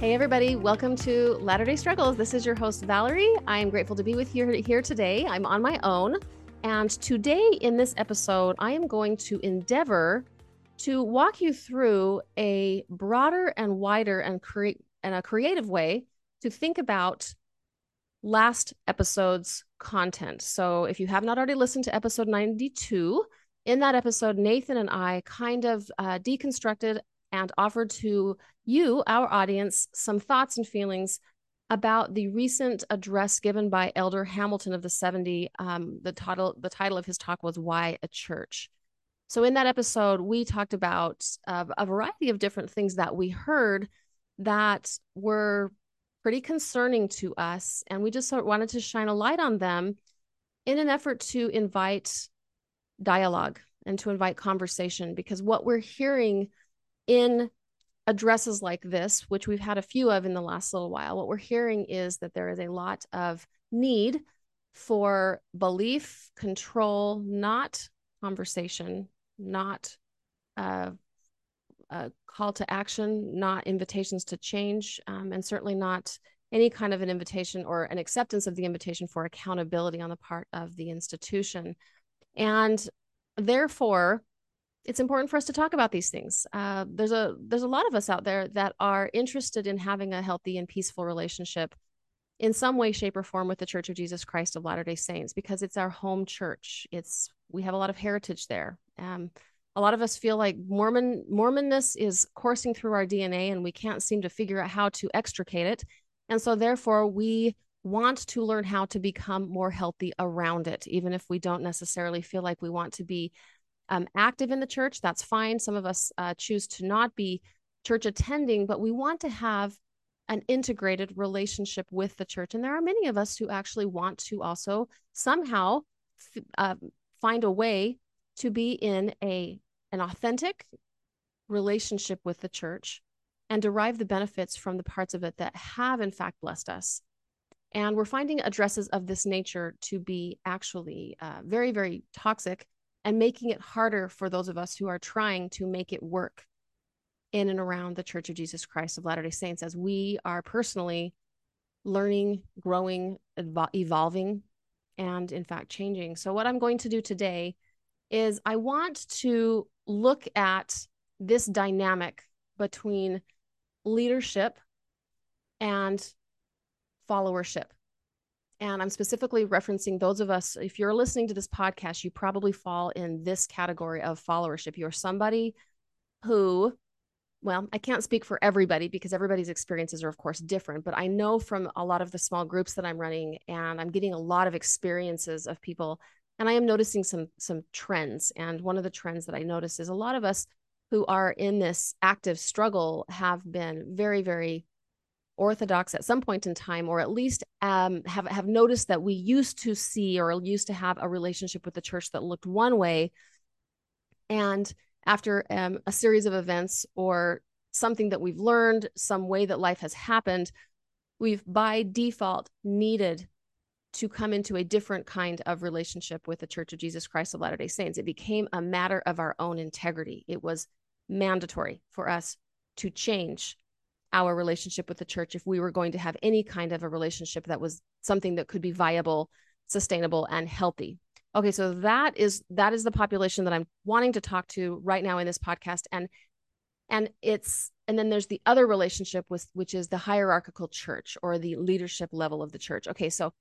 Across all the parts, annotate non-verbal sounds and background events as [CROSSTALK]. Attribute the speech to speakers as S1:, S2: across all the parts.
S1: Hey, everybody, welcome to Latter day Struggles. This is your host, Valerie. I am grateful to be with you here today. I'm on my own. And today, in this episode, I am going to endeavor to walk you through a broader and wider and, cre- and a creative way to think about last episode's content. So, if you have not already listened to episode 92, in that episode, Nathan and I kind of uh, deconstructed and offered to you, our audience, some thoughts and feelings about the recent address given by Elder Hamilton of the 70. Um, the title the title of his talk was "Why a Church." So in that episode, we talked about uh, a variety of different things that we heard that were pretty concerning to us, and we just sort of wanted to shine a light on them in an effort to invite dialogue and to invite conversation because what we're hearing in addresses like this, which we've had a few of in the last little while, what we're hearing is that there is a lot of need for belief, control, not conversation, not uh, a call to action, not invitations to change, um, and certainly not any kind of an invitation or an acceptance of the invitation for accountability on the part of the institution. And therefore, it's important for us to talk about these things. Uh, there's a there's a lot of us out there that are interested in having a healthy and peaceful relationship in some way, shape, or form with the Church of Jesus Christ of Latter Day Saints because it's our home church. It's we have a lot of heritage there. Um, a lot of us feel like Mormon Mormonness is coursing through our DNA, and we can't seem to figure out how to extricate it. And so, therefore, we want to learn how to become more healthy around it, even if we don't necessarily feel like we want to be um, active in the church, that's fine. Some of us uh, choose to not be church attending, but we want to have an integrated relationship with the church. And there are many of us who actually want to also somehow f- uh, find a way to be in a an authentic relationship with the church and derive the benefits from the parts of it that have in fact blessed us. And we're finding addresses of this nature to be actually uh, very, very toxic and making it harder for those of us who are trying to make it work in and around the Church of Jesus Christ of Latter day Saints as we are personally learning, growing, evolving, and in fact changing. So, what I'm going to do today is I want to look at this dynamic between leadership and followership. And I'm specifically referencing those of us, if you're listening to this podcast, you probably fall in this category of followership. You're somebody who, well, I can't speak for everybody because everybody's experiences are, of course, different. But I know from a lot of the small groups that I'm running, and I'm getting a lot of experiences of people, and I am noticing some some trends. And one of the trends that I notice is a lot of us who are in this active struggle have been very, very orthodox at some point in time or at least um, have have noticed that we used to see or used to have a relationship with the church that looked one way. And after um, a series of events or something that we've learned some way that life has happened we've by default needed to come into a different kind of relationship with the church of jesus christ of latter day saints. It became a matter of our own integrity. It was mandatory for us to change our relationship with the church if we were going to have any kind of a relationship that was something that could be viable sustainable and healthy. Okay so that is that is the population that i'm wanting to talk to right now in this podcast and and it's and then there's the other relationship with which is the hierarchical church or the leadership level of the church. Okay so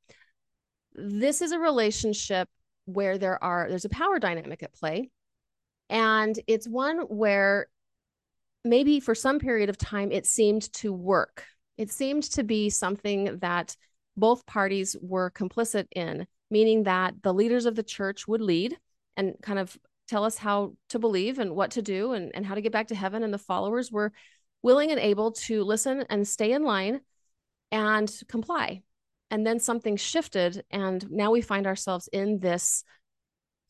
S1: this is a relationship where there are there's a power dynamic at play and it's one where maybe for some period of time it seemed to work. It seemed to be something that both parties were complicit in, meaning that the leaders of the church would lead and kind of tell us how to believe and what to do and, and how to get back to heaven. And the followers were willing and able to listen and stay in line and comply. And then something shifted. And now we find ourselves in this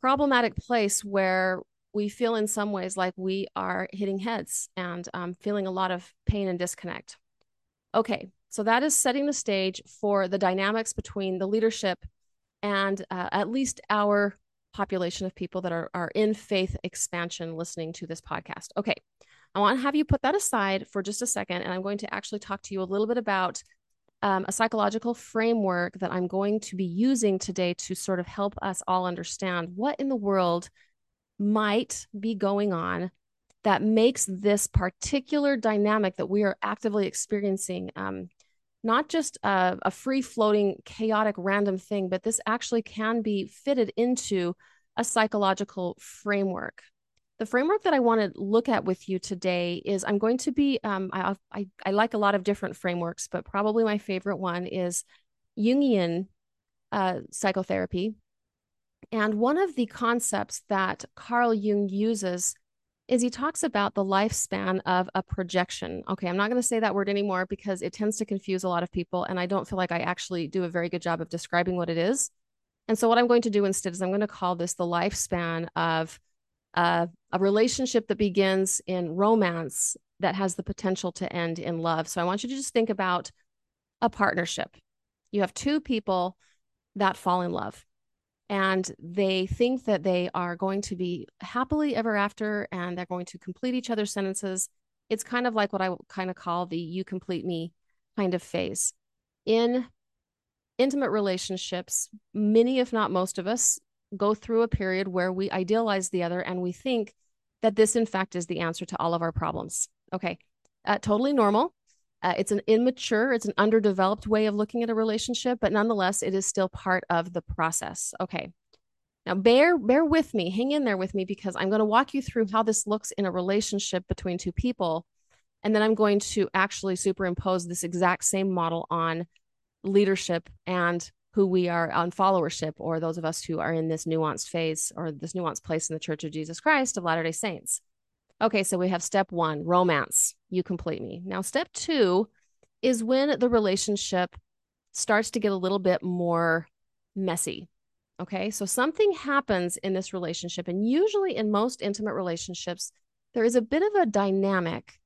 S1: problematic place where we feel in some ways like we are hitting heads and um, feeling a lot of pain and disconnect. Okay, so that is setting the stage for the dynamics between the leadership and uh, at least our population of people that are, are in faith expansion listening to this podcast. Okay, I want to have you put that aside for just a second. And I'm going to actually talk to you a little bit about um, a psychological framework that I'm going to be using today to sort of help us all understand what in the world might be going on that makes this particular dynamic that we are actively experiencing um, not just a, a free floating, chaotic, random thing, but this actually can be fitted into a psychological framework. The framework that I want to look at with you today is I'm going to be, um, I, I, I like a lot of different frameworks, but probably my favorite one is Jungian uh, psychotherapy. And one of the concepts that Carl Jung uses is he talks about the lifespan of a projection. Okay, I'm not going to say that word anymore because it tends to confuse a lot of people. And I don't feel like I actually do a very good job of describing what it is. And so, what I'm going to do instead is I'm going to call this the lifespan of uh, a relationship that begins in romance that has the potential to end in love. So, I want you to just think about a partnership. You have two people that fall in love and they think that they are going to be happily ever after and they're going to complete each other's sentences. It's kind of like what I kind of call the you complete me kind of phase. In intimate relationships, many, if not most of us, go through a period where we idealize the other and we think that this, in fact, is the answer to all of our problems. Okay, uh, totally normal. Uh, it's an immature, it's an underdeveloped way of looking at a relationship, but nonetheless, it is still part of the process. Okay. Now bear bear with me, hang in there with me because I'm going to walk you through how this looks in a relationship between two people and then I'm going to actually superimpose this exact same model on leadership and who we are on followership or those of us who are in this nuanced phase or this nuanced place in the Church of Jesus Christ of Latter-day Saints. Okay, so we have step one romance. You complete me. Now, step two is when the relationship starts to get a little bit more messy. Okay, so something happens in this relationship, and usually in most intimate relationships, there is a bit of a dynamic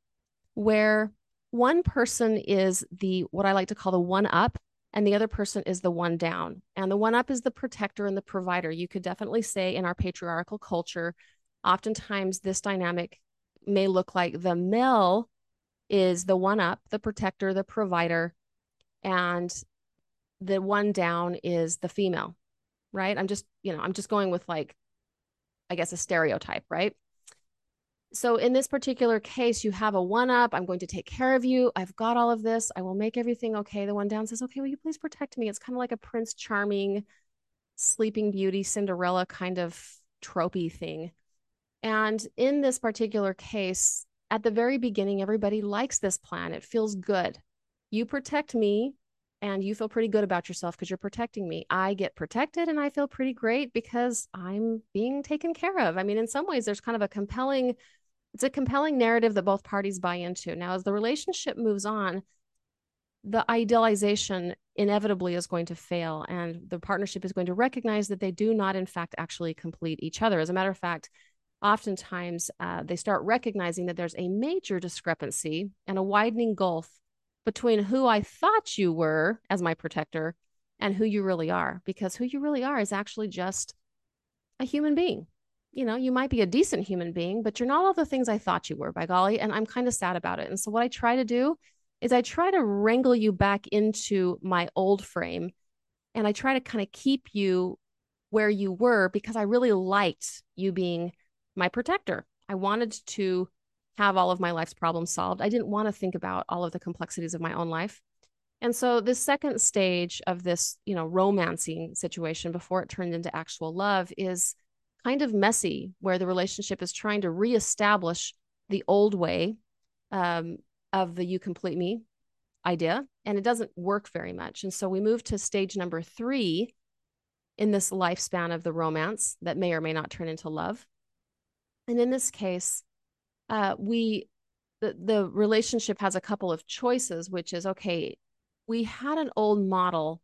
S1: where one person is the what I like to call the one up, and the other person is the one down. And the one up is the protector and the provider. You could definitely say in our patriarchal culture, oftentimes this dynamic may look like the male is the one up, the protector, the provider, and the one down is the female, right? I'm just, you know, I'm just going with like, I guess, a stereotype, right? So in this particular case, you have a one up. I'm going to take care of you. I've got all of this. I will make everything okay. The one down says, okay, will you please protect me? It's kind of like a Prince Charming, Sleeping Beauty, Cinderella kind of tropey thing. And in this particular case, at the very beginning, everybody likes this plan. It feels good. You protect me and you feel pretty good about yourself because you're protecting me. I get protected and I feel pretty great because I'm being taken care of. I mean, in some ways, there's kind of a compelling, it's a compelling narrative that both parties buy into. Now, as the relationship moves on, the idealization inevitably is going to fail and the partnership is going to recognize that they do not in fact actually complete each other as a matter of fact oftentimes uh, they start recognizing that there's a major discrepancy and a widening gulf between who I thought you were as my protector and who you really are, because who you really are is actually just a human being. You know, you might be a decent human being, but you're not all the things I thought you were, by golly. And I'm kind of sad about it. And so, what I try to do is I try to wrangle you back into my old frame and I try to kind of keep you where you were because I really liked you being my protector. I wanted to have all of my life's problems solved. I didn't want to think about all of the complexities of my own life. And so the second stage of this, you know, romancing situation before it turned into actual love is kind of messy, where the relationship is trying to reestablish the old way um, of the you complete me idea. And it doesn't work very much. And so we move to stage number three in this lifespan of the romance that may or may not turn into love. And in this case, uh, we the, the relationship has a couple of choices, which is okay, we had an old model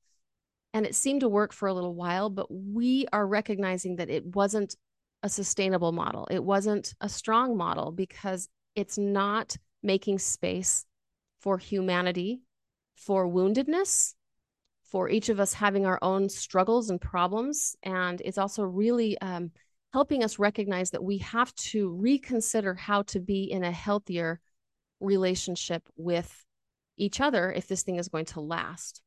S1: and it seemed to work for a little while, but we are recognizing that it wasn't a sustainable model. It wasn't a strong model because it's not making space for humanity, for woundedness, for each of us having our own struggles and problems. And it's also really um, helping us recognize that we have to reconsider how to be in a healthier relationship with each other if this thing is going to last.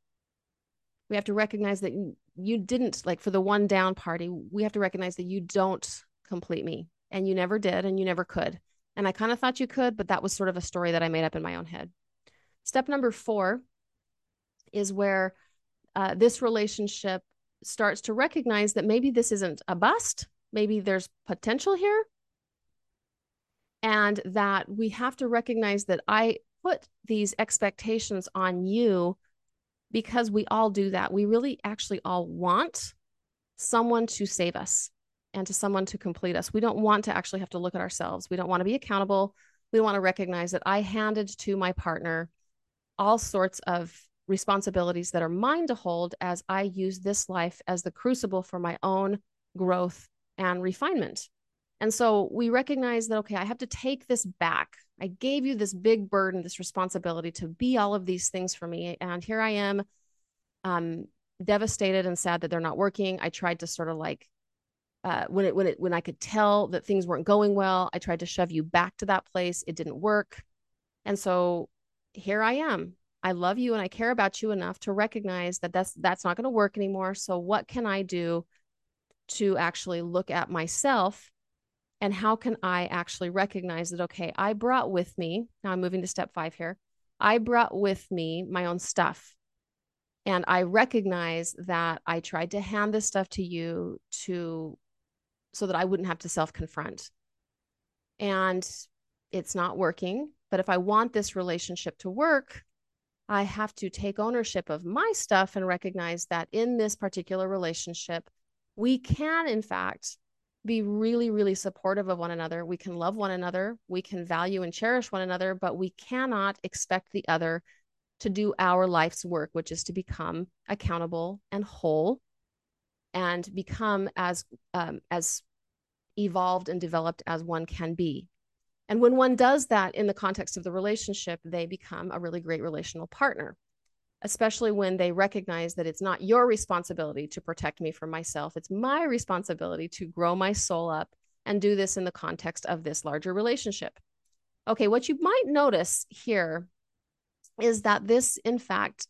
S1: We have to recognize that you didn't, like for the one down party, we have to recognize that you don't complete me and you never did and you never could. And I kind of thought you could, but that was sort of a story that I made up in my own head. Step number four is where uh, this relationship starts to recognize that maybe this isn't a bust, maybe there's potential here. And that we have to recognize that I put these expectations on you because we all do that. We really actually all want someone to save us and to someone to complete us. We don't want to actually have to look at ourselves. We don't want to be accountable. We want to recognize that I handed to my partner all sorts of responsibilities that are mine to hold as I use this life as the crucible for my own growth and refinement. And so we recognize that, okay, I have to take this back. I gave you this big burden, this responsibility to be all of these things for me. And here I am, um, devastated and sad that they're not working. I tried to sort of like, uh, when it when it when I could tell that things weren't going well, I tried to shove you back to that place. It didn't work, and so here I am. I love you and I care about you enough to recognize that that's that's not going to work anymore. So what can I do to actually look at myself and how can I actually recognize that, okay, I brought with me, now I'm moving to step five here. I brought with me my own stuff. And I recognize that I tried to hand this stuff to you to so that I wouldn't have to self confront. And it's not working. But if I want this relationship to work, I have to take ownership of my stuff and recognize that in this particular relationship, we can, in fact, be really, really supportive of one another. We can love one another. We can value and cherish one another, but we cannot expect the other to do our life's work, which is to become accountable and whole and become as um, as evolved and developed as one can be. And when one does that in the context of the relationship, they become a really great relational partner especially when they recognize that it's not your responsibility to protect me from myself. It's my responsibility to grow my soul up and do this in the context of this larger relationship. Okay, what you might notice here is that this, in fact,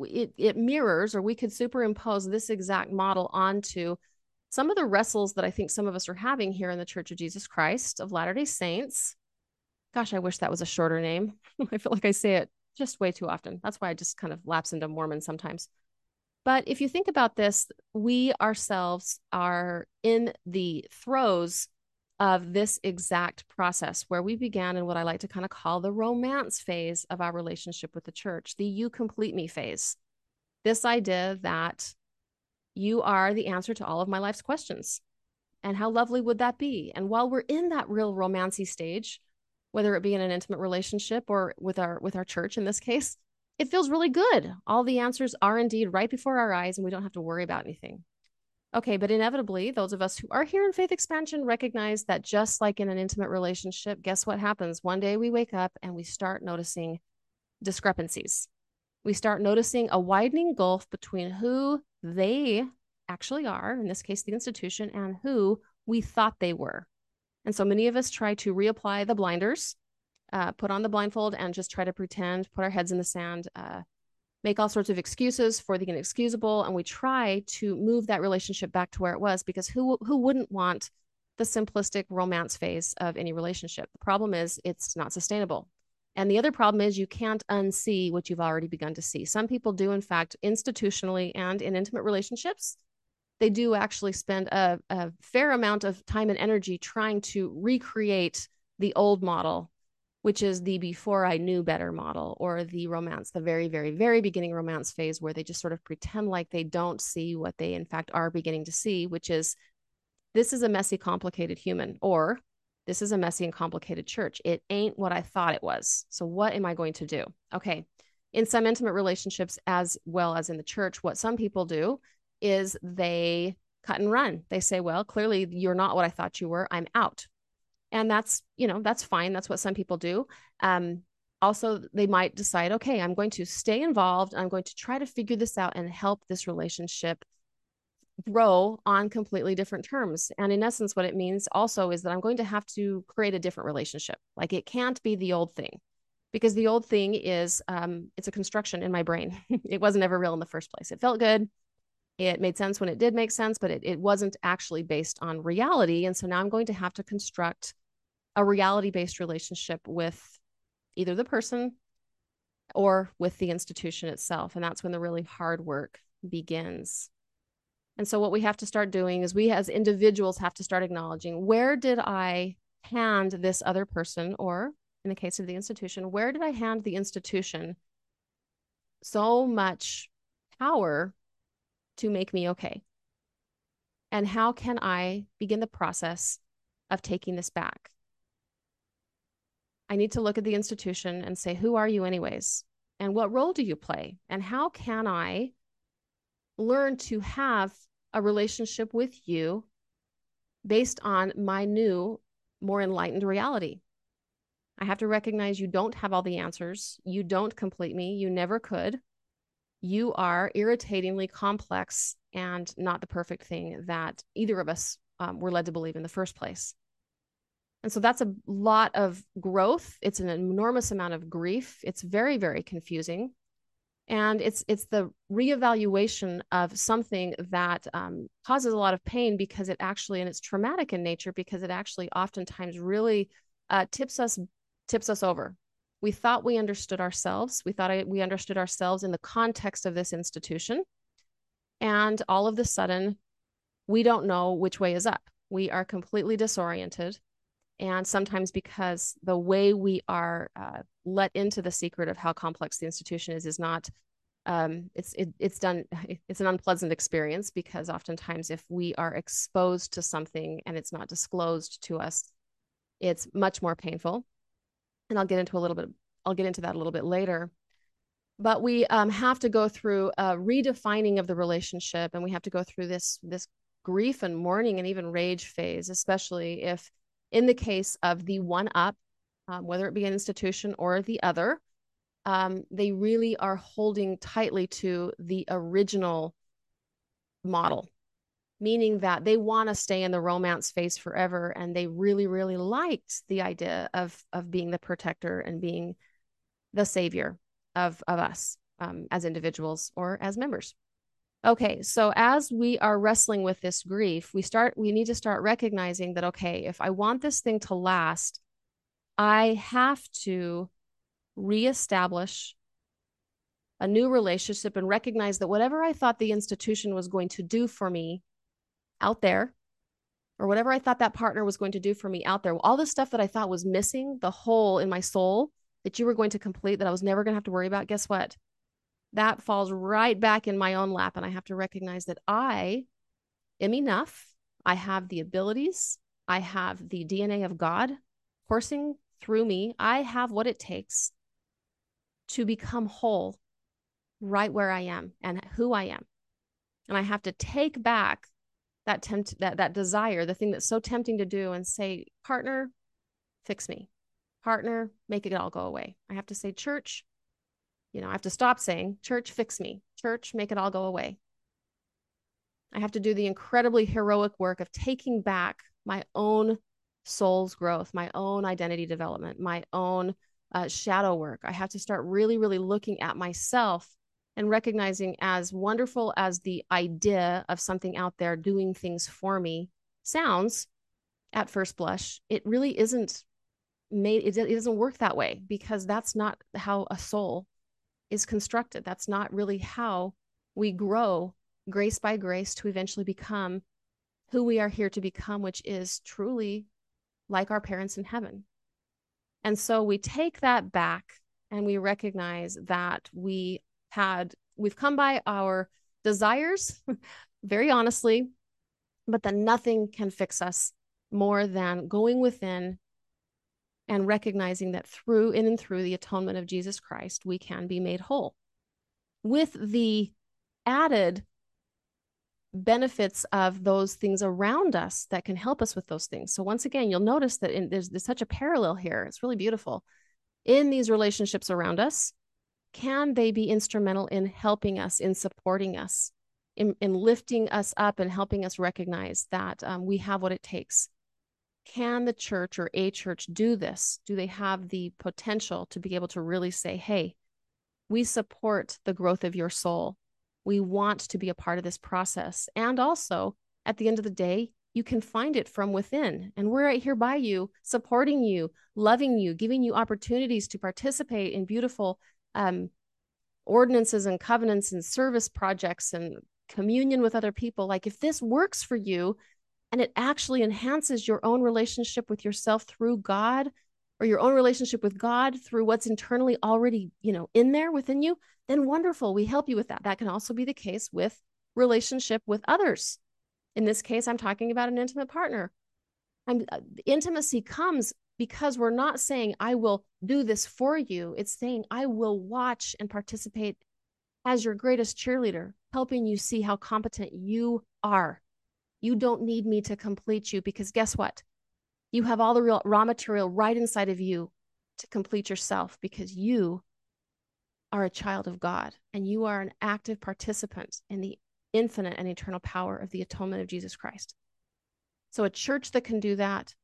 S1: it, it mirrors or we could superimpose this exact model onto some of the wrestles that I think some of us are having here in the Church of Jesus Christ of Latter day Saints. Gosh, I wish that was a shorter name. [LAUGHS] I feel like I say it just way too often. That's why I just kind of lapse into Mormon sometimes. But if you think about this, we ourselves are in the throes of this exact process where we began in what I like to kind of call the romance phase of our relationship with the church, the you complete me phase. This idea that you are the answer to all of my life's questions. And how lovely would that be? And while we're in that real romancy stage, whether it be in an intimate relationship or with our with our church in this case it feels really good. All the answers are indeed right before our eyes and we don't have to worry about anything. Okay but inevitably those of us who are here in faith expansion recognize that just like in an intimate relationship guess what happens? One day we wake up and we start noticing discrepancies. We start noticing a widening gulf between who they actually are in this case the institution and who we thought they were and so many of us try to reapply the blinders, uh, put on the blindfold, and just try to pretend, put our heads in the sand, uh, make all sorts of excuses for the inexcusable, and we try to move that relationship back to where it was because who who wouldn't want the simplistic romance phase of any relationship? The problem is it's not sustainable. And the other problem is you can't unsee what you've already begun to see. Some people do, in fact, institutionally and in intimate relationships, they do actually spend a, a fair amount of time and energy trying to recreate the old model which is the before I knew better model or the romance, the very, very, very beginning romance phase where they just sort of pretend like they don't see what they in fact are beginning to see, which is this is a messy, complicated human, or this is a messy and complicated church. It ain't what I thought it was. So, what am I going to do? Okay. In some intimate relationships, as well as in the church, what some people do is they cut and run. They say, well, clearly you're not what I thought you were. I'm out. And that's, you know, that's fine. That's what some people do. Um, also, they might decide, okay, I'm going to stay involved. I'm going to try to figure this out and help this relationship grow on completely different terms. And in essence, what it means also is that I'm going to have to create a different relationship. Like it can't be the old thing because the old thing is um, it's a construction in my brain. [LAUGHS] it wasn't ever real in the first place. It felt good. It made sense when it did make sense, but it, it wasn't actually based on reality. And so now I'm going to have to construct a reality based relationship with either the person or with the institution itself. And that's when the really hard work begins. And so, what we have to start doing is we as individuals have to start acknowledging where did I hand this other person, or in the case of the institution, where did I hand the institution so much power to make me okay? And how can I begin the process of taking this back? I need to look at the institution and say, who are you, anyways? And what role do you play? And how can I learn to have a relationship with you based on my new, more enlightened reality? I have to recognize you don't have all the answers. You don't complete me. You never could. You are irritatingly complex and not the perfect thing that either of us um, were led to believe in the first place. And so that's a lot of growth. It's an enormous amount of grief. It's very, very confusing. And it's it's the reevaluation of something that um, causes a lot of pain because it actually, and it's traumatic in nature because it actually oftentimes really uh, tips us tips us over. We thought we understood ourselves. We thought we understood ourselves in the context of this institution. And all of the sudden, we don't know which way is up. We are completely disoriented. And sometimes because the way we are uh, let into the secret of how complex the institution is is not um, it's it, it's done [LAUGHS] it's an unpleasant experience because oftentimes if we are exposed to something and it's not disclosed to us it's much more painful and I'll get into a little bit, I'll get into that a little bit later. But we um, have to go through a redefining of the relationship, and we have to go through this this grief and mourning and even rage phase, especially if, in the case of the one up, um, whether it be an institution or the other, um, they really are holding tightly to the original model meaning that they want to stay in the romance phase forever and they really really liked the idea of of being the protector and being the savior of of us um, as individuals or as members. Okay so as we are wrestling with this grief we start we need to start recognizing that okay if i want this thing to last i have to reestablish a new relationship and recognize that whatever i thought the institution was going to do for me out there or whatever I thought that partner was going to do for me out there, all the stuff that I thought was missing, the hole in my soul that you were going to complete that I was never going to have to worry about, guess what? That falls right back in my own lap. And I have to recognize that I am enough. I have the abilities, I have the DNA of God coursing through me. I have what it takes to become whole right where I am and who I am. And I have to take back that tempt that that desire the thing that's so tempting to do and say partner fix me. Partner make it all go away. I have to say church you know i have to stop saying church fix me. Church make it all go away i have to do the incredibly heroic work of taking back my own soul's growth my own identity development my own uh, shadow work. I have to start really really looking at myself and recognizing as wonderful as the idea of something out there doing things for me sounds at first blush, it really isn't made, it, doesn't work that way because that's not how a soul is constructed. That's not really how we grow grace by grace to eventually become who we are here to become, which is truly like our parents in heaven. And so we take that back and we recognize that we had we've come by our desires [LAUGHS] very honestly but that nothing can fix us more than going within and recognizing that through in and through the atonement of Jesus Christ we can be made whole with the added benefits of those things around us that can help us with those things. So once again, you'll notice that in, there's, there's such a parallel here. It's really beautiful. In these relationships around us, can they be instrumental in helping us, in supporting us, in, in lifting us up and helping us recognize that um, we have what it takes. Can the church or a church do this? Do they have the potential to be able to really say, hey, we support the growth of your soul? We want to be a part of this process. And also, at the end of the day, you can find it from within. And we're right here by you, supporting you, loving you, giving you opportunities to participate in beautiful um, ordinances and covenants and service projects and communion with other people. Like, if this works for you and it actually enhances your own relationship with yourself through God or your own relationship with God through what's internally already, you know, in there within you, then wonderful. We help you with that. That can also be the case with relationship with others. In this case, I'm talking about an intimate partner. I'm, uh, intimacy comes because we're not saying, I will do this for you. It's saying, I will watch and participate as your greatest cheerleader, helping you see how competent you are. You don't need me to complete you because guess what? You have all the real raw material right inside of you to complete yourself because you are a child of God and you are an active participant in the infinite and eternal power of the atonement of Jesus Christ. So, a church that can do that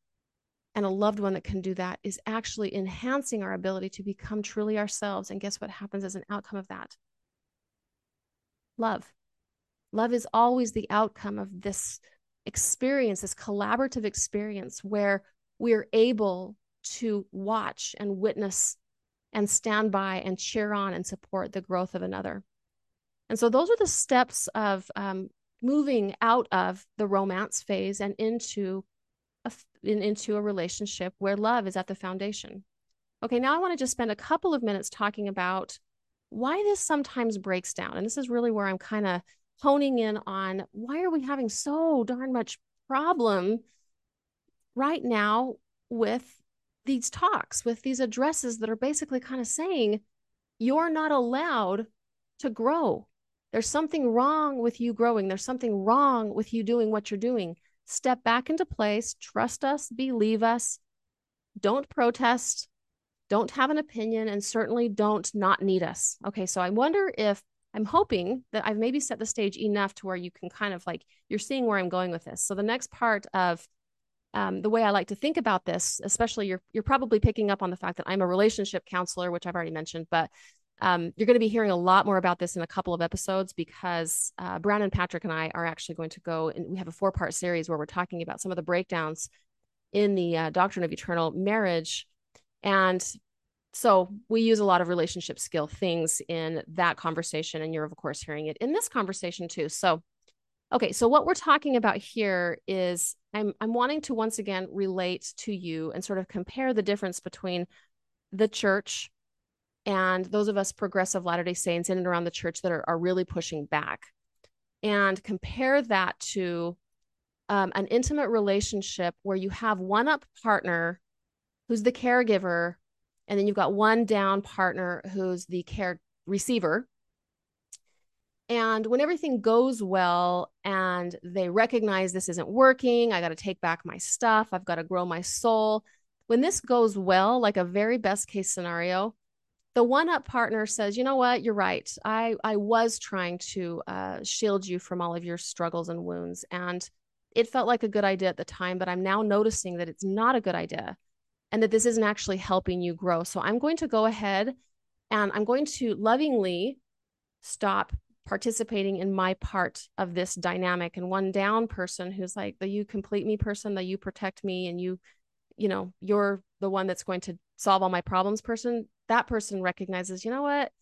S1: and a loved one that can do that is actually enhancing our ability to become truly ourselves. And guess what happens as an outcome of that? Love. Love is always the outcome of this experience, this collaborative experience where we're able to watch and witness and stand by and cheer on and support the growth of another. And so those are the steps of um, moving out of the romance phase and into a, in, into a relationship where love is at the foundation. Okay, now I want to just spend a couple of minutes talking about why this sometimes breaks down. And this is really where I'm kind of honing in on why are we having so darn much problem right now with these talks with these addresses that are basically kind of saying you're not allowed to grow. There's something wrong with you growing. There's something wrong with you doing what you're doing. Step back into place, trust us, believe us, don't protest, don't have an opinion, and certainly don't not need us. Okay, so I wonder if I'm hoping that I've maybe set the stage enough to where you can kind of like, you're seeing where I'm going with this. So the next part of um, the way I like to think about this, especially you're you're probably picking up on the fact that I'm a relationship counselor, which I've already mentioned, but um, you're going to be hearing a lot more about this in a couple of episodes because uh, Brown and Patrick and I are actually going to go and we have a four part series where we're talking about some of the breakdowns in the uh, doctrine of eternal marriage, and so we use a lot of relationship skill things in that conversation, and you're of course hearing it in this conversation too. So Okay, so what we're talking about here is I'm I'm wanting to once again relate to you and sort of compare the difference between the church and those of us progressive Latter-day Saints in and around the church that are, are really pushing back and compare that to um, an intimate relationship where you have one up partner who's the caregiver and then you've got one down partner who's the care receiver and when everything goes well and they recognize this isn't working, I got to take back my stuff, I've got to grow my soul. When this goes well, like a very best case scenario, the one up partner says, you know what, you're right. I, I was trying to uh, shield you from all of your struggles and wounds. And it felt like a good idea at the time, but I'm now noticing that it's not a good idea and that this isn't actually helping you grow. So I'm going to go ahead and I'm going to lovingly stop participating in my part of this dynamic and one down person who's like the you complete me person the you protect me and you you know you're the one that's going to solve all my problems person that person recognizes you know what?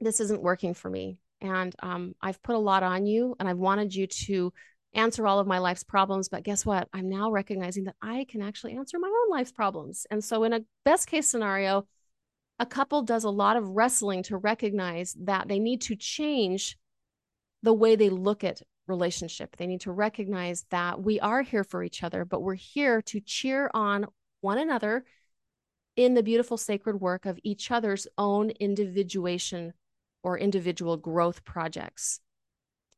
S1: This isn't working for me. And um, i've put a lot on you and i've wanted you to answer all of my life's problems but guess what? I'm now recognizing that i can actually answer my own life's problems. And so in a best case scenario a couple does a lot of wrestling to recognize that they need to change the way they look at relationship. They need to recognize that we are here for each other, but we're here to cheer on one another in the beautiful sacred work of each other's own individuation or individual growth projects.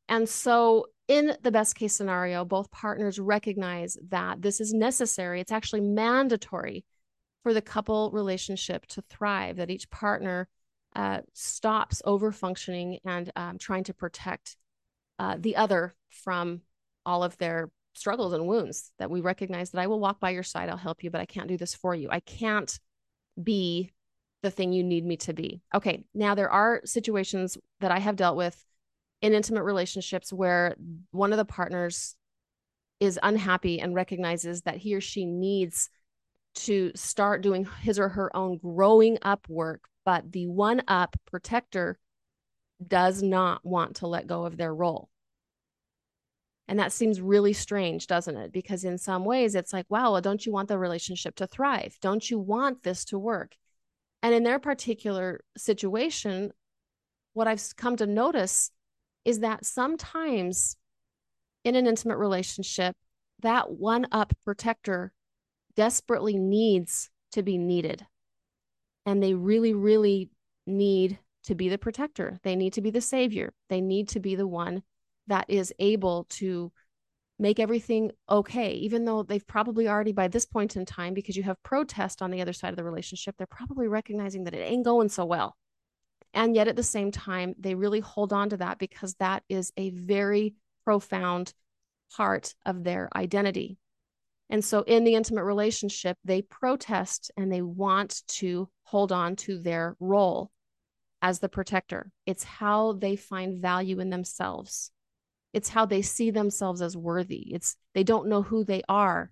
S1: And so, in the best case scenario, both partners recognize that this is necessary. It's actually mandatory for the couple relationship to thrive, that each partner uh, stops over functioning and um, trying to protect uh, the other from all of their struggles and wounds that we recognize that I will walk by your side, I'll help you, but I can't do this for you. I can't be the thing you need me to be. Okay, now there are situations that I have dealt with in intimate relationships where one of the partners is unhappy and recognizes that he or she needs to start doing his or her own growing up work, but the one up protector does not want to let go of their role. And that seems really strange, doesn't it? Because in some ways, it's like, wow, well, don't you want the relationship to thrive? Don't you want this to work? And in their particular situation, what I've come to notice is that sometimes in an intimate relationship, that one up protector desperately needs to be needed. And they really, really need to be the protector. They need to be the savior. They need to be the one that is able to make everything okay, even though they've probably already by this point in time, because you have protest on the other side of the relationship, they're probably recognizing that it ain't going so well. And yet at the same time, they really hold on to that because that is a very profound part of their identity. And so in the intimate relationship, they protest and they want to hold on to their role as the protector. It's how they find value in themselves. It's how they see themselves as worthy. It's they don't know who they are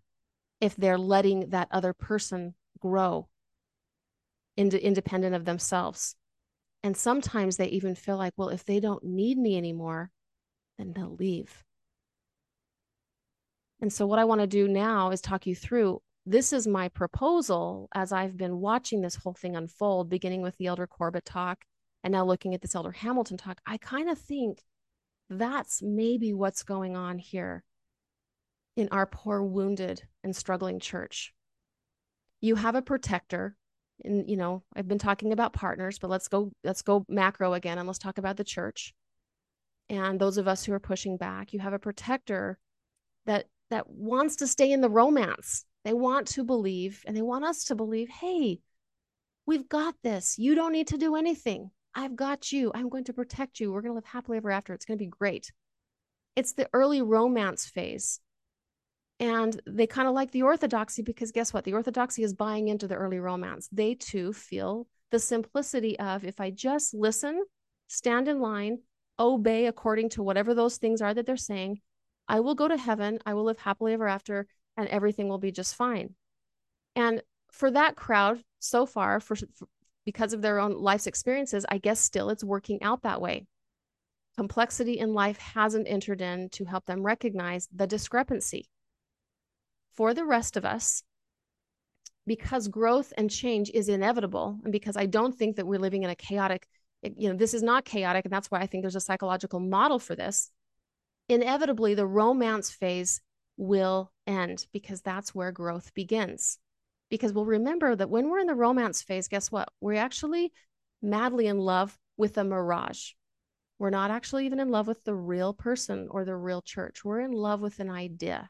S1: if they're letting that other person grow into independent of themselves. And sometimes they even feel like, well, if they don't need me anymore, then they'll leave. And so, what I want to do now is talk you through this is my proposal as I've been watching this whole thing unfold, beginning with the Elder Corbett talk and now looking at this Elder Hamilton talk. I kind of think that's maybe what's going on here in our poor, wounded, and struggling church. You have a protector. And you know, I've been talking about partners, but let's go let's go macro again and let's talk about the church. And those of us who are pushing back, you have a protector that that wants to stay in the romance. They want to believe and they want us to believe, hey, we've got this. You don't need to do anything. I've got you. I'm going to protect you. We're going to live happily ever after. It's going to be great. It's the early romance phase. And they kind of like the orthodoxy because guess what? The orthodoxy is buying into the early romance. They too feel the simplicity of if I just listen, stand in line, obey according to whatever those things are that they're saying, I will go to heaven, I will live happily ever after, and everything will be just fine. And for that crowd so far, for, for because of their own life's experiences, I guess still it's working out that way. Complexity in life hasn't entered in to help them recognize the discrepancy. For the rest of us, because growth and change is inevitable, and because I don't think that we're living in a chaotic, you know, this is not chaotic, and that's why I think there's a psychological model for this inevitably the romance phase will end because that's where growth begins. Because we'll remember that when we're in the romance phase, guess what? We're actually madly in love with a mirage. We're not actually even in love with the real person or the real church. We're in love with an idea.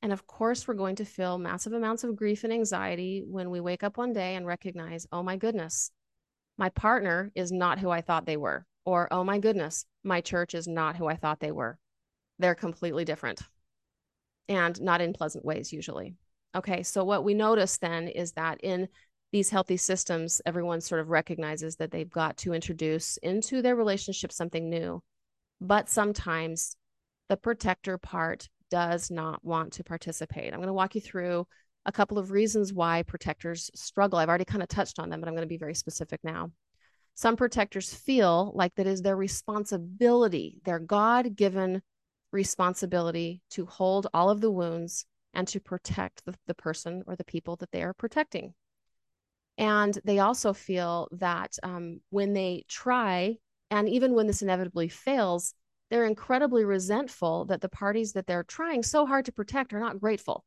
S1: And of course, we're going to feel massive amounts of grief and anxiety when we wake up one day and recognize, oh my goodness, my partner is not who I thought they were. Or, oh my goodness, my church is not who I thought they were. They're completely different and not in pleasant ways, usually. Okay, so what we notice then is that in these healthy systems, everyone sort of recognizes that they've got to introduce into their relationship something new. But sometimes the protector part does not want to participate. I'm going to walk you through a couple of reasons why protectors struggle. I've already kind of touched on them, but I'm going to be very specific now. Some protectors feel like that is their responsibility, their God given responsibility to hold all of the wounds and to protect the, the person or the people that they are protecting. And they also feel that um, when they try, and even when this inevitably fails, they're incredibly resentful that the parties that they're trying so hard to protect are not grateful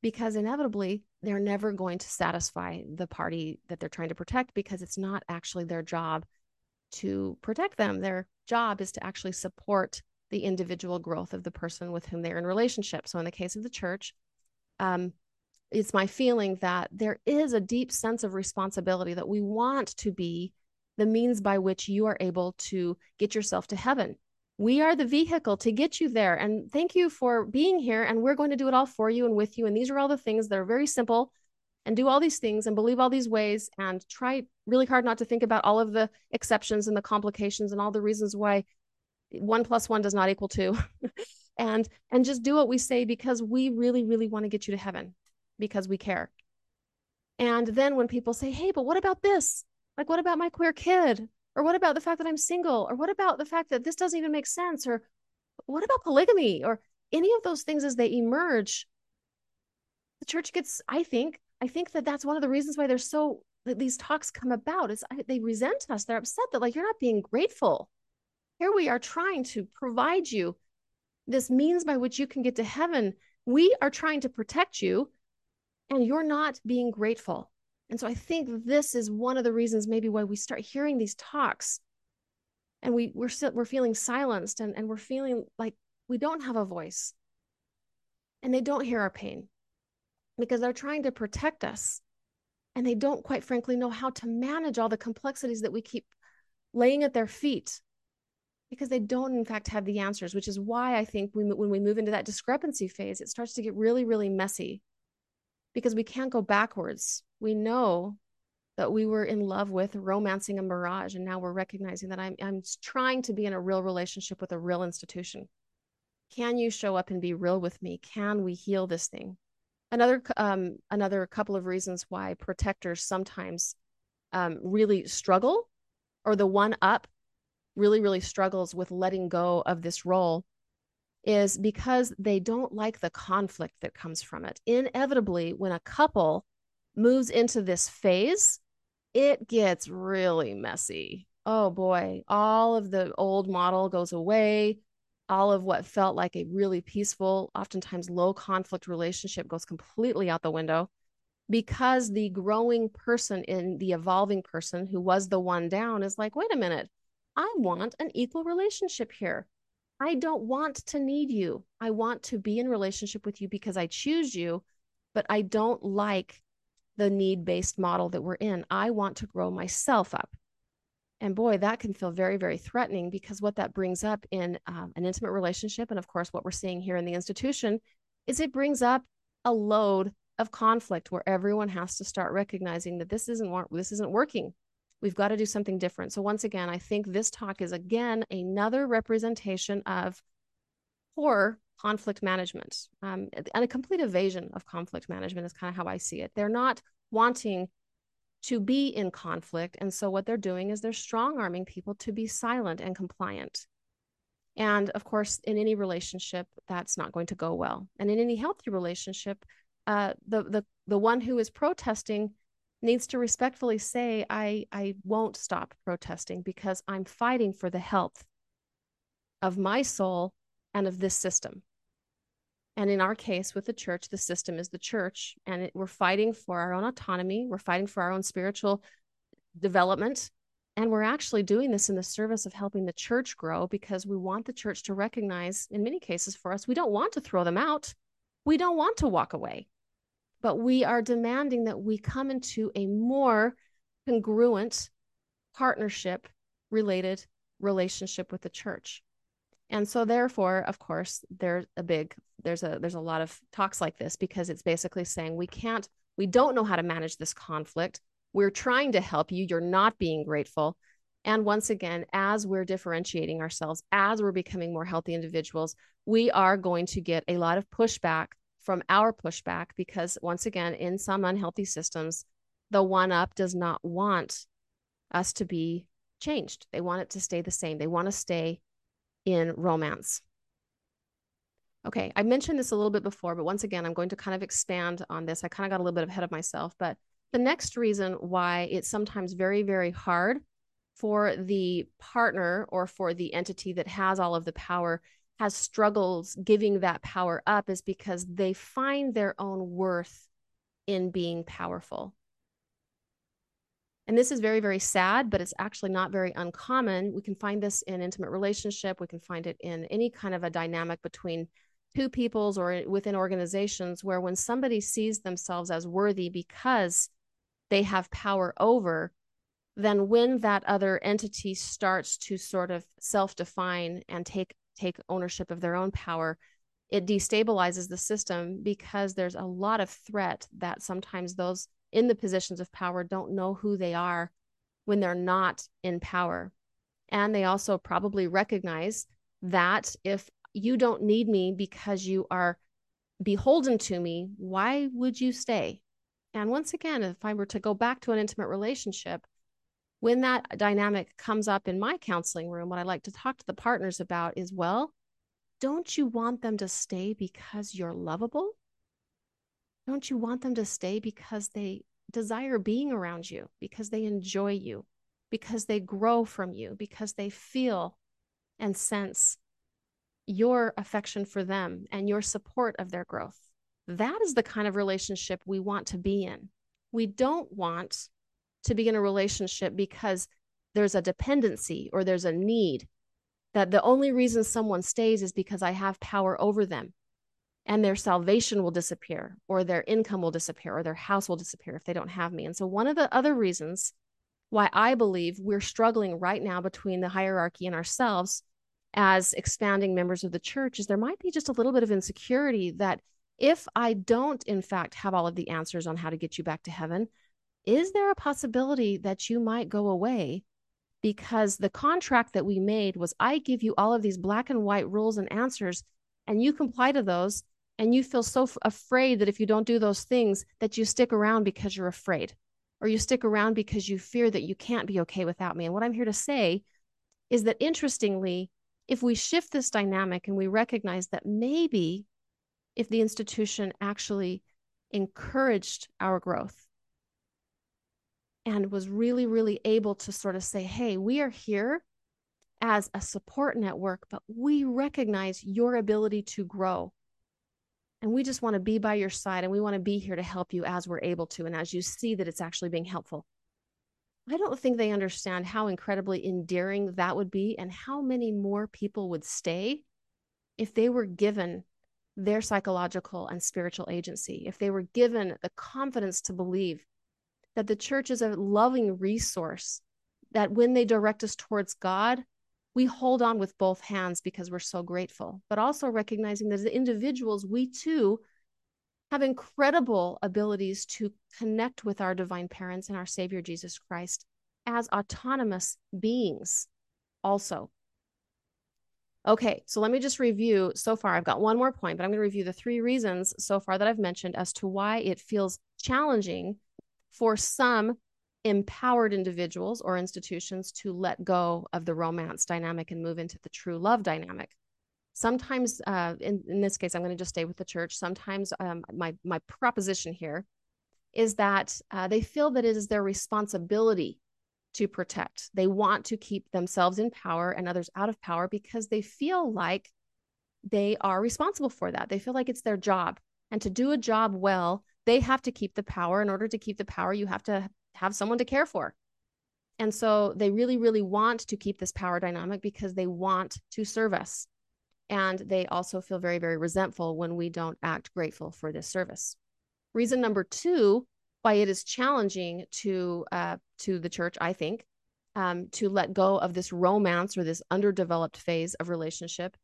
S1: because inevitably they're never going to satisfy the party that they're trying to protect because it's not actually their job to protect them. Their job is to actually support the individual growth of the person with whom they're in relationship. So, in the case of the church, um, it's my feeling that there is a deep sense of responsibility that we want to be the means by which you are able to get yourself to heaven We are the vehicle to get you there. And thank you for being here. And we're going to do it all for you and with you. And these are all the things that are very simple and do all these things and believe all these ways and try really hard not to think about all of the exceptions and the complications and all the reasons why one plus one does not equal two. [LAUGHS] And and just do what we say because we really really want to get you to heaven because we care. And then when people say hey but what about this? Like what about my queer kid? Or what about the fact that i'm single? Or what about the fact that this doesn't even make sense? Or what about polygamy? Or any of those things as they emerge. The church gets i think i think that that's one of the reasons why there's so that these talks come about is they resent us. They're upset that like you're not being grateful here we are trying to provide you this means by which you can get to heaven. We are trying to protect you, and you're not being grateful. And so I think this is one of the reasons maybe why we start hearing these talks and we we're still we're feeling silenced and, and we're feeling like we don't have a voice. And they don't hear our pain because they're trying to protect us. And they don't quite frankly know how to manage all the complexities that we keep laying at their feet because they don't in fact have the answers which is why i think we, when we move into that discrepancy phase it starts to get really really messy. Because we can't go backwards. We know that we were in love with romancing a mirage and now we're recognizing that i'm, I'm trying to be in a real relationship with a real institution. Can you show up and be real with me? Can we heal this thing? Another um, another couple of reasons why protectors sometimes um, really struggle or the one up really, really struggles with letting go of this role is because they don't like the conflict that comes from it. Inevitably, when a couple moves into this phase, it gets really messy. Oh boy, all of the old model goes away. All of what felt like a really peaceful, oftentimes low conflict relationship goes completely out the window because the growing person in the evolving person who was the one down is like, wait a minute, I want an equal relationship here. I don't want to need you. I want to be in relationship with you because I choose you, but I don't like the need based model that we're in. I want to grow myself up. And boy, that can feel very, very threatening because what that brings up in um, an intimate relationship, and of course, what we're seeing here in the institution, is it brings up a load of conflict where everyone has to start recognizing that this isn't this isn't working We've got to do something different. So, once again, I think this talk is again another representation of poor conflict management um, and a complete evasion of conflict management is kind of how I see it. They're not wanting to be in conflict. And so, what they're doing is they're strong arming people to be silent and compliant. And of course, in any relationship, that's not going to go well. And in any healthy relationship, uh, the the the one who is protesting needs to respectfully say i i won't stop protesting because i'm fighting for the health of my soul and of this system. And in our case with the church the system is the church and it, we're fighting for our own autonomy we're fighting for our own spiritual development and we're actually doing this in the service of helping the church grow because we want the church to recognize in many cases for us we don't want to throw them out. We don't want to walk away but we are demanding that we come into a more congruent partnership related relationship with the church. And so therefore of course there's a big there's a there's a lot of talks like this because it's basically saying we can't we don't know how to manage this conflict. We're trying to help you. You're not being grateful. And once again as we're differentiating ourselves as we're becoming more healthy individuals we are going to get a lot of pushback from our pushback because once again in some unhealthy systems the one up does not want us to be changed. They want it to stay the same. They want to stay in romance. Okay i mentioned this a little bit before but once again i'm going to kind of expand on this. I kind of got a little bit ahead of myself but the next reason why it's sometimes very very hard for the partner or for the entity that has all of the power has struggles giving that power up is because they find their own worth in being powerful. And this is very, very sad, but it's actually not very uncommon. We can find this in intimate relationship. We can find it in any kind of a dynamic between two peoples or within organizations where when somebody sees themselves as worthy because they have power over, then when that other entity starts to sort of self-define and take take ownership of their own power it destabilizes the system because there's a lot of threat that sometimes those in the positions of power don't know who they are when they're not in power. And they also probably recognize that if you don't need me because you are beholden to me why would you stay? And once again if i were to go back to an intimate relationship when that dynamic comes up in my counseling room, what I like to talk to the partners about is well, don't you want them to stay because you're lovable? Don't you want them to stay because they desire being around you, because they enjoy you, because they grow from you, because they feel and sense your affection for them and your support of their growth? That is the kind of relationship we want to be in. We don't want to be in a relationship because there's a dependency or there's a need that the only reason someone stays is because I have power over them and their salvation will disappear or their income will disappear or their house will disappear if they don't have me. And so one of the other reasons why I believe we're struggling right now between the hierarchy and ourselves as expanding members of the church is there might be just a little bit of insecurity that if I don't in fact have all of the answers on how to get you back to heaven, is there a possibility that you might go away? Because the contract that we made was I give you all of these black and white rules and answers and you comply to those and you feel so f- afraid that if you don't do those things that you stick around because you're afraid or you stick around because you fear that you can't be okay without me. And what i'm here to say is that interestingly if we shift this dynamic and we recognize that maybe if the institution actually encouraged our growth and was really, really able to sort of say, hey, we are here as a support network, but we recognize your ability to grow. And we just want to be by your side and we want to be here to help you as we're able to and as you see that it's actually being helpful. I don't think they understand how incredibly endearing that would be and how many more people would stay if they were given their psychological and spiritual agency, if they were given the confidence to believe that the church is a loving resource, that when they direct us towards God, we hold on with both hands because we're so grateful, but also recognizing that as individuals, we too have incredible abilities to connect with our divine parents and our Savior Jesus Christ as autonomous beings, also. Okay, so let me just review so far. I've got one more point, but I'm going to review the three reasons so far that I've mentioned as to why it feels challenging for some empowered individuals or institutions to let go of the romance dynamic and move into the true love dynamic. Sometimes, uh, in, in this case, I'm going to just stay with the church. Sometimes, um, my, my proposition here is that uh, they feel that it is their responsibility to protect. They want to keep themselves in power and others out of power because they feel like they are responsible for that. They feel like it's their job. And to do a job well, they have to keep the power. In order to keep the power, you have to have someone to care for. And so they really, really want to keep this power dynamic because they want to serve us. And they also feel very, very resentful when we don't act grateful for this service. Reason number two why it is challenging to uh, to the church, I think, um, to let go of this romance or this underdeveloped phase of relationship,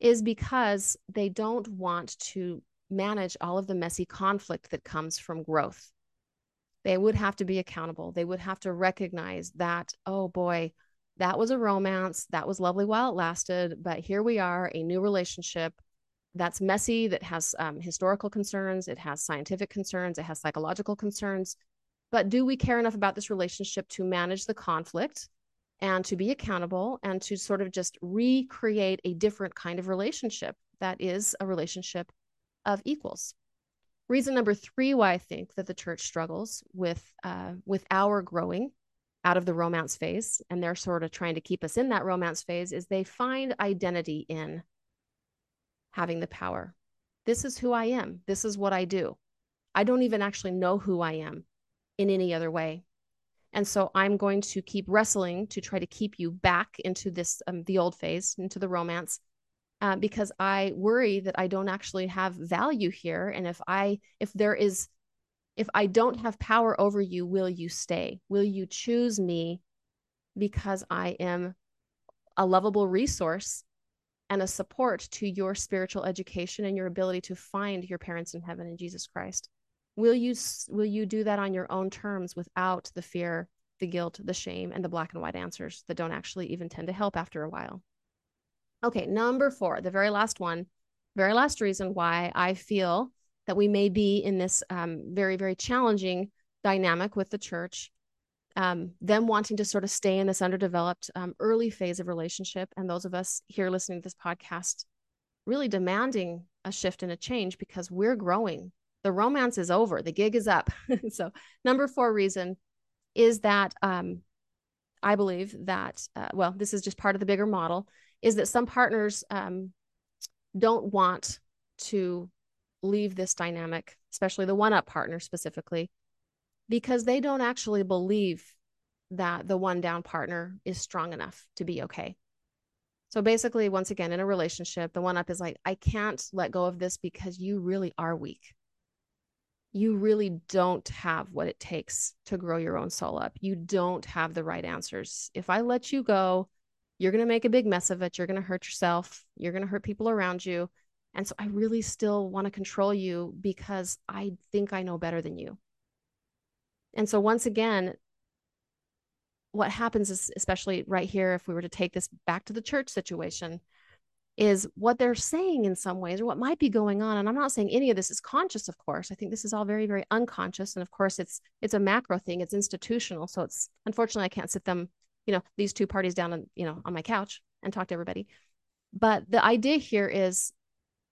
S1: is because they don't want to manage all of the messy conflict that comes from growth. They would have to be accountable. They would have to recognize that, oh boy, that was a romance. That was lovely while it lasted. But here we are, a new relationship that's messy, that has um, historical concerns, it has scientific concerns, it has psychological concerns. But do we care enough about this relationship to manage the conflict and to be accountable and to sort of just recreate a different kind of relationship that is a relationship of equals. Reason number three why I think that the church struggles with uh, with our growing out of the romance phase, and they're sort of trying to keep us in that romance phase, is they find identity in having the power. This is who I am. This is what I do. I don't even actually know who I am in any other way. And so I'm going to keep wrestling to try to keep you back into this, um, the old phase, into the romance, uh, because I worry that I don't actually have value here. And if I, if there is, if I don't have power over you, will you stay? Will you choose me because I am a lovable resource and a support to your spiritual education and your ability to find your parents in heaven in Jesus Christ? Will you will you do that on your own terms without the fear, the guilt, the shame and the black and white answers that don't actually even tend to help after a while? Okay, number 4, the very last one, very last reason why I feel that we may be in this um, very very challenging dynamic with the church um, them wanting to sort of stay in this underdeveloped um, early phase of relationship, and those of us here listening to this podcast really demanding a shift and a change because we're growing. The romance is over, the gig is up. [LAUGHS] so, number four reason is that um, I believe that, uh, well, this is just part of the bigger model, is that some partners um, don't want to leave this dynamic, especially the one up partner specifically, because they don't actually believe that the one down partner is strong enough to be okay. So basically, once again, in a relationship, the one up is like, I can't let go of this because you really are weak. You really don't have what it takes to grow your own soul up. You don't have the right answers. If I let you go, you're going to make a big mess of it. You're going to hurt yourself. You're going to hurt people around you. And so I really still want to control you because I think I know better than you. And so once again, what happens is especially right here if we were to take this back to the church situation is what they're saying in some ways or what might be going on and i'm not saying any of this is conscious of course i think this is all very very unconscious and of course it's it's a macro thing it's institutional so it's unfortunately i can't sit them you know these two parties down and you know on my couch and talk to everybody but the idea here is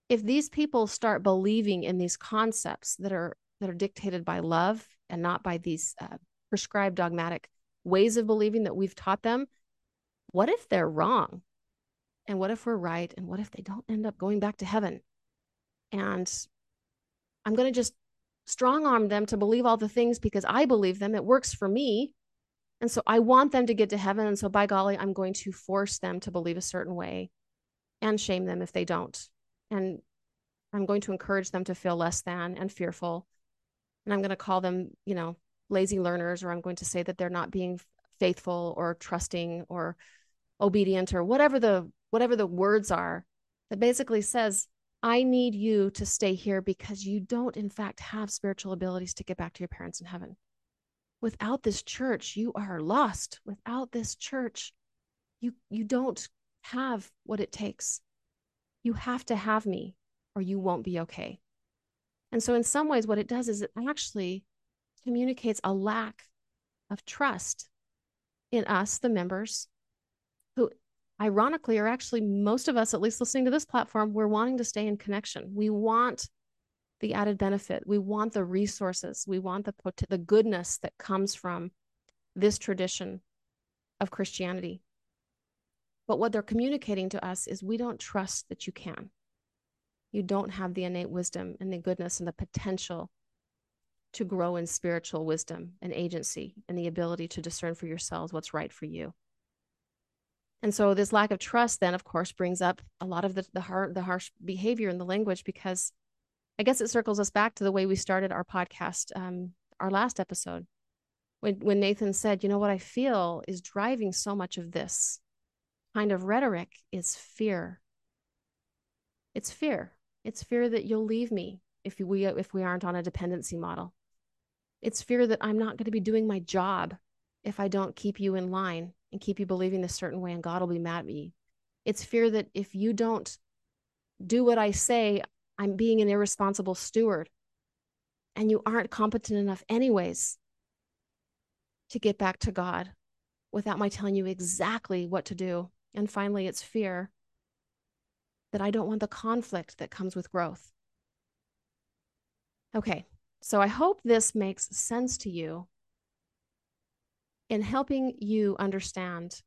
S1: if these people start believing in these concepts that are that are dictated by love and not by these uh, prescribed dogmatic ways of believing that we've taught them, what if they're wrong? And what if we're right? And what if they don't end up going back to heaven? And I'm going to just strong arm them to believe all the things because I believe them. It works for me. And so I want them to get to heaven. And so, by golly, I'm going to force them to believe a certain way and shame them if they don't. And I'm going to encourage them to feel less than and fearful and I'm going to call them, you know, lazy learners, or I'm going to say that they're not being faithful or trusting or obedient or whatever the whatever the words are that basically says I need you to stay here because you don't in fact have spiritual abilities to get back to your parents in heaven. Without this church, you are lost. Without this church, you you don't have what it takes. You have to have me or you won't be okay. And so, in some ways, what it does is it actually communicates a lack of trust in us, the members, who ironically are actually most of us, at least listening to this platform, we're wanting to stay in connection. We want the added benefit. We want the resources. We want the the goodness that comes from this tradition of Christianity. But what they're communicating to us is we don't trust that you can you don't have the innate wisdom and the goodness and the potential to grow in spiritual wisdom and agency and the ability to discern for yourselves what's right for you. And so this lack of trust then of course brings up a lot of the the, har- the harsh behavior in the language because I guess it circles us back to the way we started our podcast um, our last episode when when Nathan said, "You know what I feel is driving so much of this kind of rhetoric is fear. It's fear. It's fear that you'll leave me if we if we aren't on a dependency model. It's fear that I'm not going to be doing my job if I don't keep you in line and keep you believing a certain way and God will be mad at me. It's fear that if you don't do what I say, I'm being an irresponsible steward and you aren't competent enough anyways to get back to God without my telling you exactly what to do. And finally, it's fear that I don't want the conflict that comes with growth. Okay, so I hope this makes sense to you in helping you understand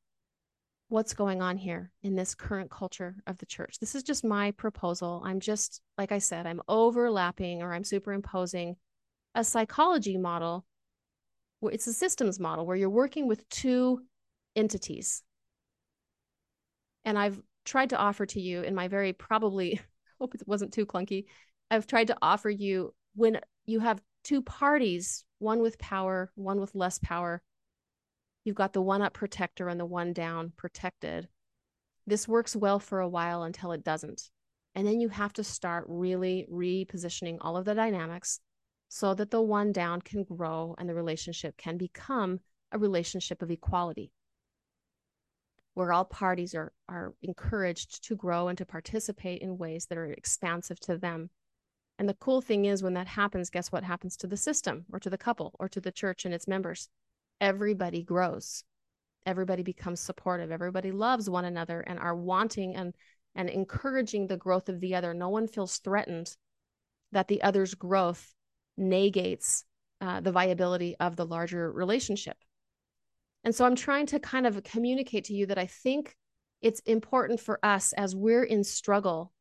S1: what's going on here in this current culture of the church. This is just my proposal. I'm just, like I said, I'm overlapping or I'm superimposing a psychology model. It's a systems model where you're working with two entities. And I've tried to offer to you in my very probably [LAUGHS] hope it wasn't too clunky. I've tried to offer you when you have two parties, one with power, one with less power. You've got the one up protector and the one down protected. This works well for a while until it doesn't. And then you have to start really repositioning all of the dynamics so that the one down can grow and the relationship can become a relationship of equality where all parties are, are encouraged to grow and to participate in ways that are expansive to them. And the cool thing is, when that happens, guess what happens to the system or to the couple or to the church and its members? Everybody grows. Everybody becomes supportive. Everybody loves one another and are wanting and, and encouraging the growth of the other. No one feels threatened that the other's growth negates uh, the viability of the larger relationship. And so I'm trying to kind of communicate to you that I think it's important for us as we're in struggle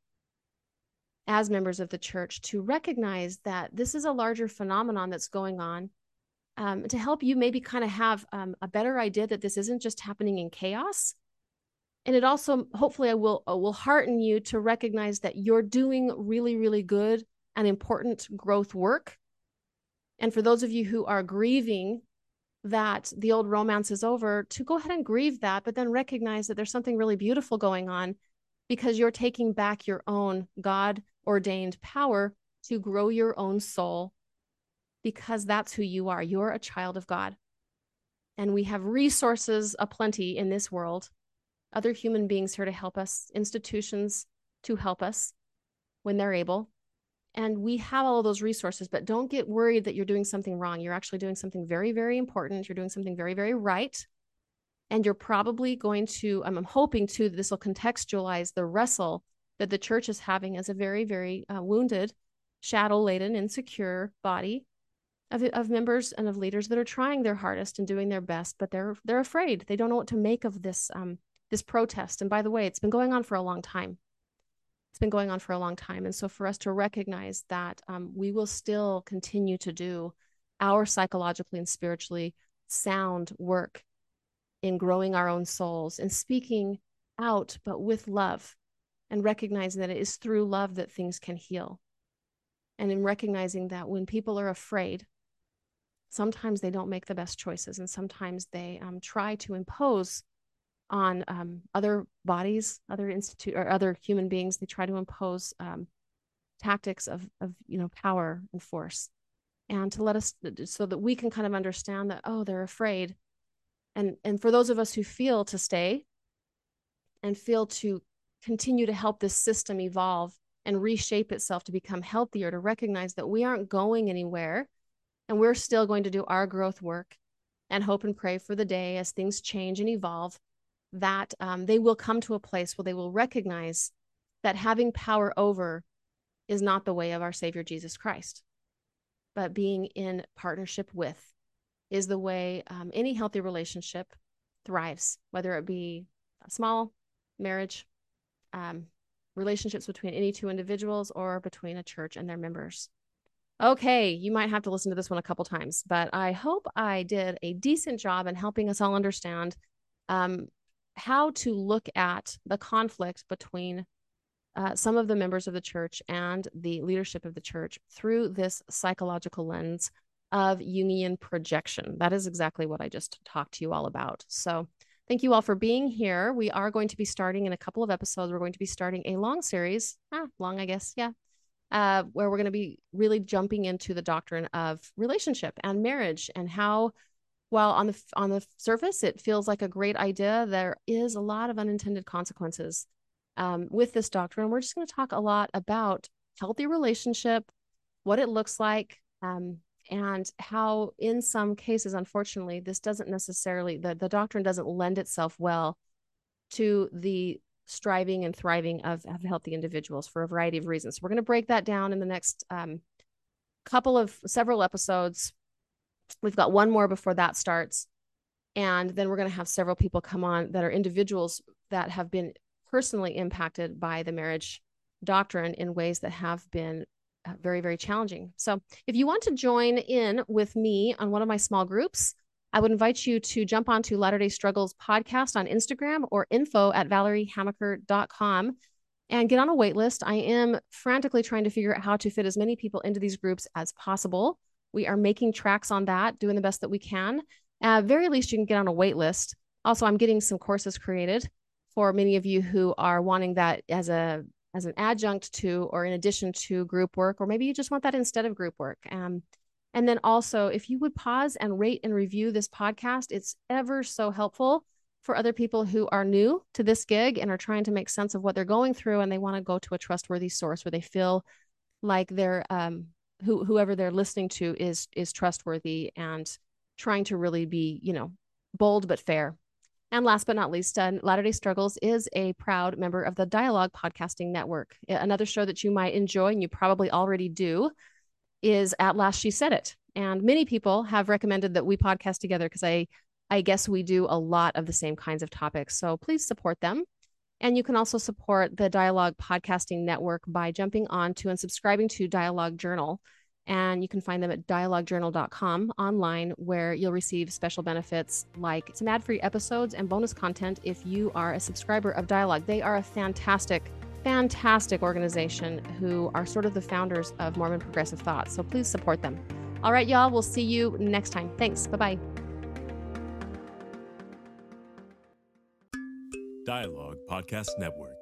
S1: as members of the church to recognize that this is a larger phenomenon that's going on um, to help you maybe kind of have um, a better idea that this isn't just happening in chaos. And it also hopefully i will uh, will hearten you to recognize that you're doing really really good and important growth work. And for those of you who are grieving that the old romance is over to go ahead and grieve that, but then recognize that there's something really beautiful going on because you're taking back your own God ordained power to grow your own soul because that's who you are. You're a child of God. And we have resources aplenty in this world, other human beings here to help us, institutions to help us when they're able. And we have all of those resources but don't get worried that you're doing something wrong. You're actually doing something very very important. You're doing something very very right. And you're probably going to i'm, hoping too that this will contextualize the wrestle that the church is having as a very very uh, wounded shadow laden insecure body of, of members and of leaders that are trying their hardest and doing their best but they're they're afraid they don't know what to make of this um this protest and by the way it's been going on for a long time it's been going on for a long time. And so for us to recognize that um, we will still continue to do our psychologically and spiritually sound work in growing our own souls and speaking out, but with love and recognizing that it is through love that things can heal. And in recognizing that when people are afraid, sometimes they don't make the best choices and sometimes they um, try to impose on um, other bodies, other institute or other human beings. They try to impose um, tactics of of you know power and force, and to let us so that we can kind of understand that oh they're afraid, and and for those of us who feel to stay, and feel to continue to help this system evolve and reshape itself to become healthier, to recognize that we aren't going anywhere, and we're still going to do our growth work, and hope and pray for the day as things change and evolve that um, they will come to a place where they will recognize that having power over is not the way of our Savior Jesus Christ, but being in partnership with is the way um, any healthy relationship thrives, whether it be a small marriage, um, relationships between any two individuals, or between a church and their members. Okay, you might have to listen to this one a couple times, but I hope I did a decent job in helping us all understand um, how to look at the conflict between uh, some of the members of the church and the leadership of the church through this psychological lens of Jungian projection. That is exactly what I just talked to you all about. So, thank you all for being here. We are going to be starting in a couple of episodes. We're going to be starting a long series, ah, long, I guess, yeah, uh, where we're going to be really jumping into the doctrine of relationship and marriage and how while on the on the surface it feels like a great idea there is a lot of unintended consequences um, with this doctrine. We're just going to talk a lot about healthy relationship what it looks like um, and how in some cases unfortunately this doesn't necessarily the, the doctrine doesn't lend itself well to the striving and thriving of, of healthy individuals for a variety of reasons so we're going to break that down in the next um, couple of several episodes We've got one more before that starts. And then we're going to have several people come on that are individuals that have been personally impacted by the marriage doctrine in ways that have been uh, very, very challenging. So if you want to join in with me on one of my small groups, I would invite you to jump onto Latter day Struggles podcast on Instagram or info at valeriehamaker.com and get on a wait list. I am frantically trying to figure out how to fit as many people into these groups as possible We are making tracks on that, doing the best that we can. At very least, you can get on a wait list. Also, I'm getting some courses created for many of you who are wanting that as a as an adjunct to or in addition to group work, or maybe you just want that instead of group work. Um, and then also, if you would pause and rate and review this podcast, it's ever so helpful for other people who are new to this gig and are trying to make sense of what they're going through and they want to go to a trustworthy source where they feel like they're um, who, whoever they're listening to is is trustworthy and trying to really be you know bold but fair. And last but not least uh, latter day struggles is a proud member of the dialogue podcasting network another show that you might enjoy and you probably already do is at last she said it and many people have recommended that we podcast together because i i guess we do a lot of the same kinds of topics so please support them and you can also support the Dialogue Podcasting Network by jumping on to and subscribing to Dialogue Journal. And you can find them at dialoguejournal.com online, where you'll receive special benefits like some ad free episodes and bonus content if you are a subscriber of Dialogue. They are a fantastic, fantastic organization who are sort of the founders of Mormon Progressive Thought. So please support them. All right, y'all, we'll see you next time. Thanks. Bye bye.
S2: Dialogue Podcast Network.